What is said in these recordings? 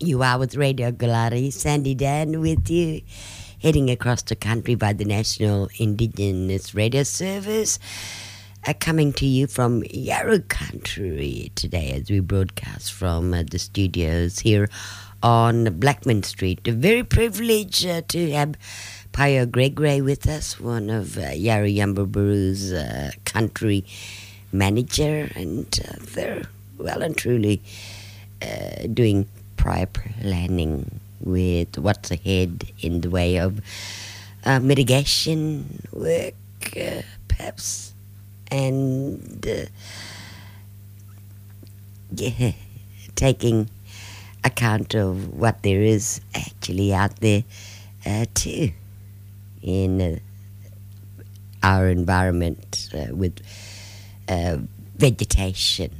You are with Radio Goolarri, Sandy Dann with you, heading across the country by the National Indigenous Radio Service, uh, coming to you from Yawuru Country today as we broadcast from uh, the studios here on Blackman Street. A very privileged uh, to have Pio Gregory with us, one of uh, Yawuru uh, country manager, and uh, they're well and truly uh, doing prior planning with what's ahead in the way of uh, mitigation work, uh, perhaps, and uh, yeah, taking account of what there is actually out there uh, too in uh, our environment uh, with vegetation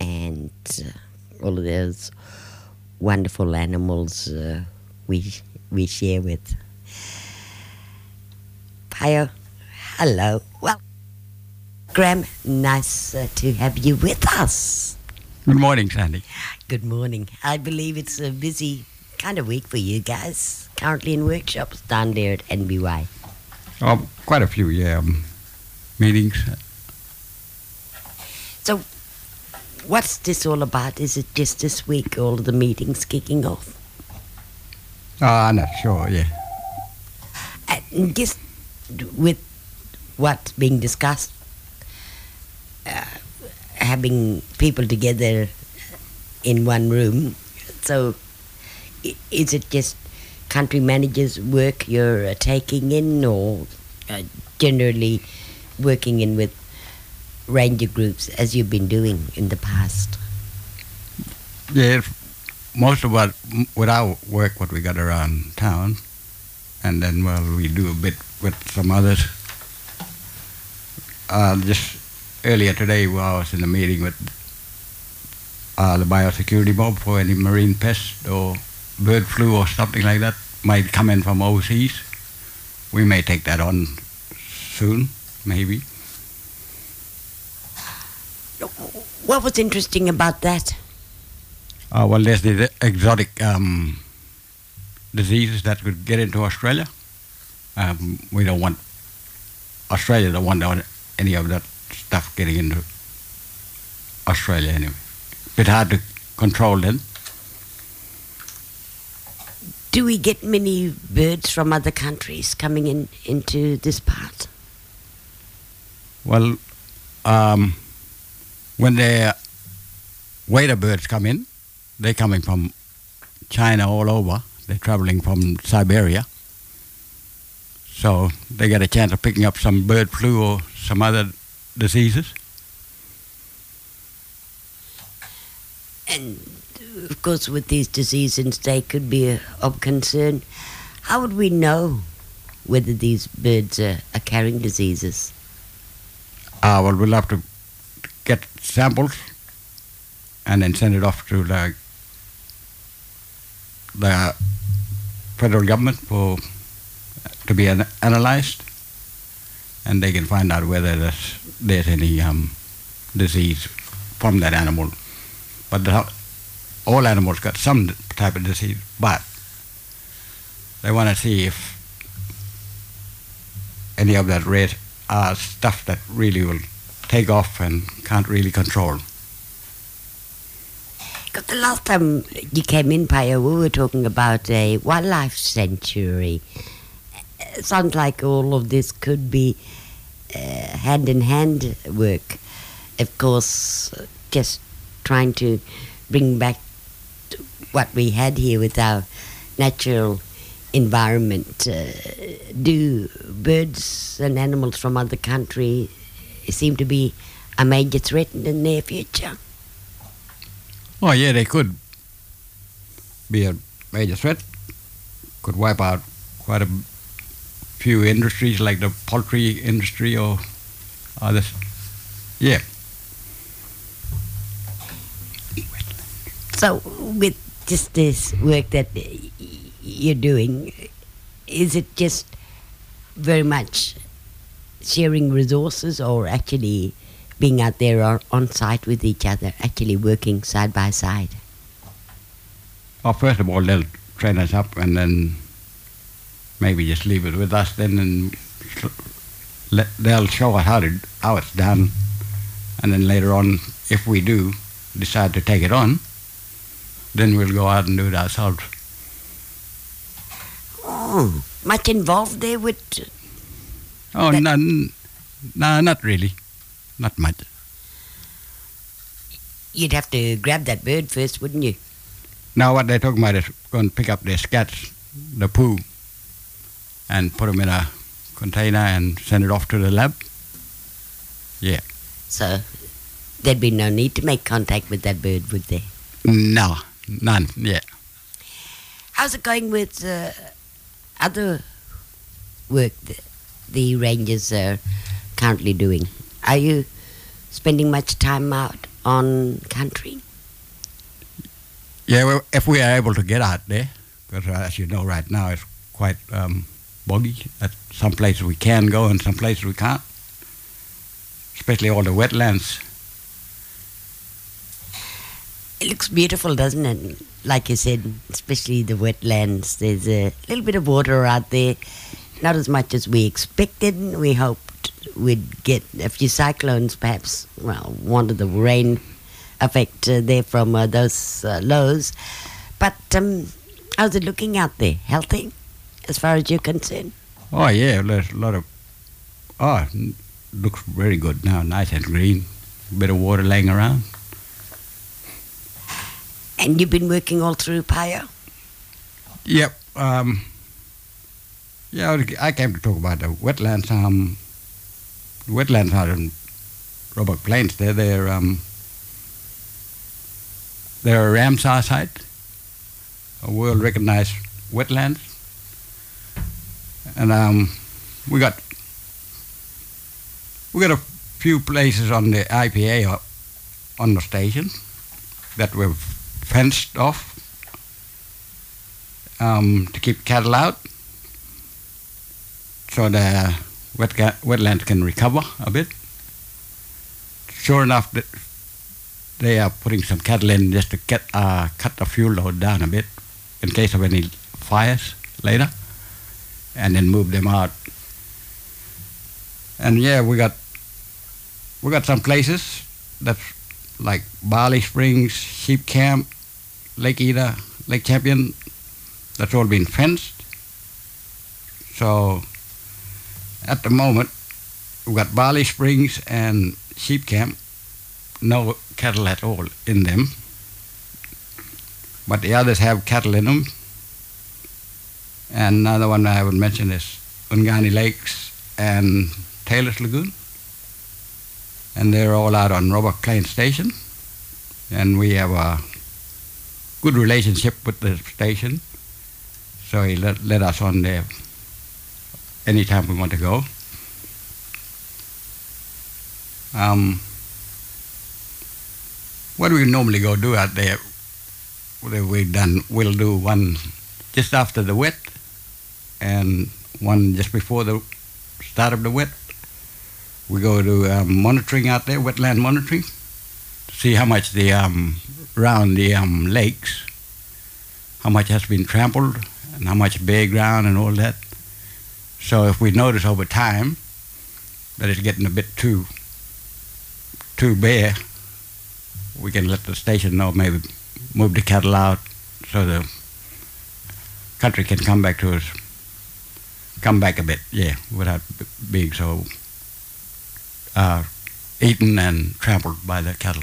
and all of those wonderful animals uh, we we share with. Pio, hello. Well, Graham, nice uh, to have you with us. Good morning, Sandy. Good morning. I believe it's a busy kind of week for you guys. Currently in workshops down there at NBY. Oh, quite a few, yeah, um, meetings. So, what's this all about? Is it just this week, all of the meetings kicking off? Uh, I'm not sure, yeah. And just with what's being discussed, uh, having people together in one room. So, is it just country managers' work you're uh, taking in, or uh, generally working in with ranger groups as you've been doing in the past? Yeah, most of what, with our work, what we got around town, and then, well, we do a bit with some others. Uh, just earlier today, while I was in a meeting with uh, the biosecurity board for any marine pest or bird flu or something like that might come in from overseas. We may take that on soon, maybe. What was interesting about that? Uh, well, there's the exotic um, diseases that could get into Australia. Um, we don't want Australia don't want any of that stuff getting into Australia anyway. Bit hard to control then. Do we get many birds from other countries coming in into this part? Well, um, when the wader birds come in, they're coming from China all over. They're traveling from Siberia. So they get a chance of picking up some bird flu or some other diseases. And of course, with these diseases, they could be uh, of concern. How would we know whether these birds are, are carrying diseases? Uh, well, we'll have to get samples and then send it off to the, the federal government for to be an, analyzed, and they can find out whether there's, there's any um, disease from that animal. But the, all animals got some type of disease, but they want to see if any of that red are stuff that really will take off and can't really control. 'Cause the last time you came in, Pio, we were talking about a wildlife sanctuary. It sounds like all of this could be uh, hand in hand work. Of course, just trying to bring back what we had here with our natural environment. Uh, do birds and animals from other countries seem to be a major threat in the near future? Oh yeah, they could be a major threat. Could wipe out quite a few industries like the poultry industry or others. Yeah. So, with just this work that you're doing, is it just very much sharing resources or actually being out there on, on site with each other, actually working side by side? Well, first of all, they'll train us up and then maybe just leave it with us then and let, they'll show us how, to, how it's done. And then later on, if we do decide to take it on, then we'll go out and do it ourselves. Oh, much involved there with. Oh, That- none, no, not really. Not much. You'd have to grab that bird first, wouldn't you? Now what they're talking about is going to pick up their scats, the poo, and put them in a container and send it off to the lab. Yeah. So there'd be no need to make contact with that bird, would there? No, none. Yeah. How's it going with uh, other work that the rangers are currently doing? Are you spending much time out on country? Yeah, well, if we are able to get out there, because as you know, right now it's quite um, boggy. At some places we can go, and some places we can't. Especially all the wetlands. It looks beautiful, doesn't it? Like you said, especially the wetlands. There's a little bit of water out there. Not as much as we expected. We hoped we'd get a few cyclones, perhaps. Well, one of the rain effect uh, there from uh, those uh, lows. But um, how's it looking out there? Healthy, as far as you're concerned? Oh yeah, there's a lot of. Oh, looks very good now, nice and green. A Bit of water laying around. And you've been working all through Pio? Yep. Um, yeah, I came to talk about the wetlands. Um, the wetlands out in Roebuck Plains. They're they're um, they're a Ramsar site, a world recognized wetlands, and um, we got we got a few places on the IPA on the station that were fenced off um, to keep cattle out, so the wet wetlands can recover a bit. Sure enough, they are putting some cattle in just to get, uh, cut the fuel load down a bit in case of any fires later, and then move them out. And yeah, we got we got some places that's like Barley Springs, Sheep Camp, Lake Eda, Lake Champion, that's all been fenced. So at the moment, we've got Barley Springs and Sheep Camp, no cattle at all in them. But the others have cattle in them. And another one I would mention is Ungani Lakes and Taylor's Lagoon. And they're all out on Roebuck Plain Station. And we have a good relationship with the station. So he let, let us on there anytime we want to go. Um, what we normally go do out there? We've done, we'll do one just after the wet and one just before the start of the wet. We go to um, monitoring out there, wetland monitoring, to see how much the um, around the um, lakes, how much has been trampled, and how much bare ground and all that. So if we notice over time that it's getting a bit too too bare, we can let the station know maybe move the cattle out so the country can come back to us, come back a bit, yeah, without being so uh, eaten and trampled by the cattle.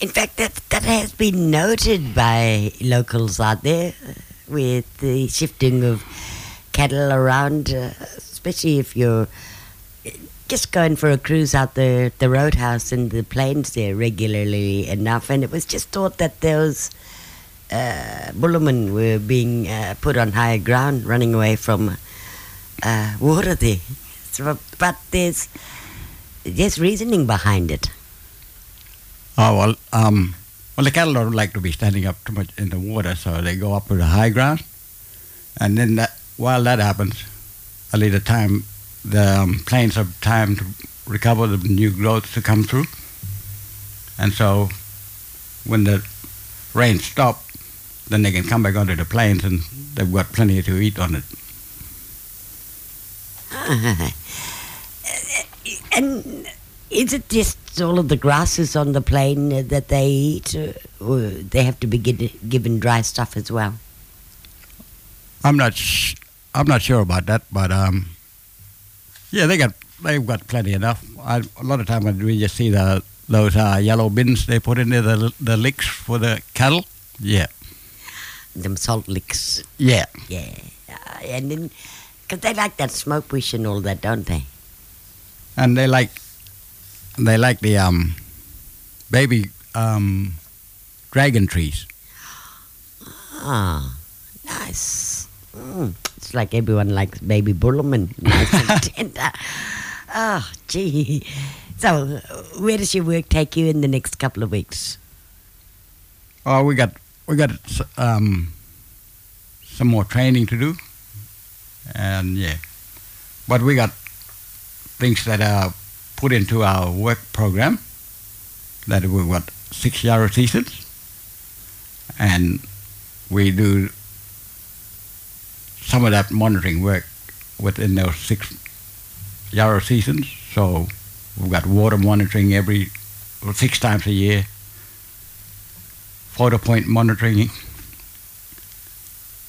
In fact, that, that has been noted by locals out there with the shifting of cattle around, uh, especially if you're just going for a cruise out the, the roadhouse and the plains there regularly enough. And it was just thought that those uh, bullermen were being uh, put on higher ground, running away from uh, water there. So, but there's, there's reasoning behind it. Oh well, um, well the cattle don't like to be standing up too much in the water, so they go up to the high ground, and then that, while that happens, a little time the um, have time to recover the new growth to come through, and so when the rain stop, then they can come back onto the plains and they've got plenty to eat on it. and is it just all of the grasses on the plain uh, that they eat, or they have to be given, dry stuff as well? I'm not sh- I'm not sure about that, but um, yeah, they got they've got plenty enough. I, a lot of time when we just see the those uh, yellow bins they put in there, the the licks for the cattle. Yeah, Them salt licks, yeah, yeah. Uh, and then, because they like that smoke wish and all that, don't they? and they like they like the um baby um dragon trees. Ah, nice. Mm, it's like everyone likes baby bullerman, nice and tender. Oh, gee. So, where does your work take you in the next couple of weeks? Oh, we got we got um some more training to do, and yeah, but we got things that are put into our work program that we've got six year seasons, and we do some of that monitoring work within those six Yawuru seasons. So we've got water monitoring every six times a year, photo point monitoring.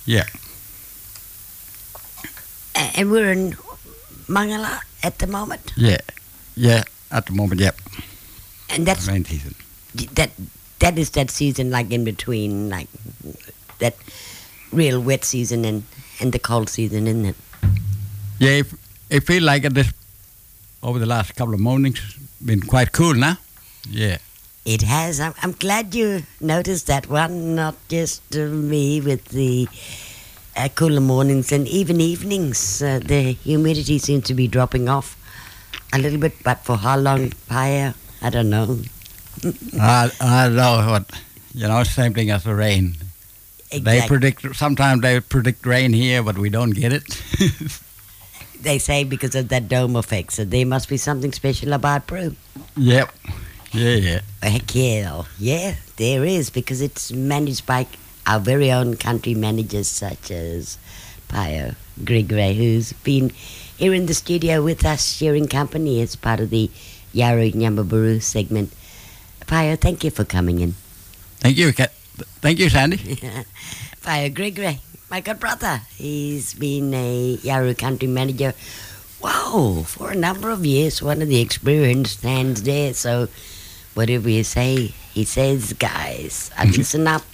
Yeah, And we're in Mangala at the moment, yeah, yeah. At the moment, yeah, and that's rain season. that that is that season like in between like that real wet season and and the cold season isn't it Yeah, it, it feel like this over the last couple of mornings been quite cool now. Yeah, it has i'm, I'm glad you noticed that one not just uh, me with the uh, cooler mornings and even evenings uh, the humidity seems to be dropping off a little bit but for how long Paya? i don't know I I know what you know. Same thing as the rain. They predict sometimes they predict rain here, but we don't get it. they say because of that dome effect so there must be something special about Broome yep. Yeah, yeah. Heck yeah, yeah, there is because it's managed by our very own country managers such as Pio Gregory, who's been here in the studio with us sharing company as part of the Yawuru Nyambaburu segment. Pio, thank you for coming in. Thank you, Kat. Thank you, Sandy. Pio Gregory, my good brother, he's been a Yawuru country manager. Wow, for a number of years, one of the experienced hands there. So, whatever you say, he says, guys, I mm-hmm. listen up.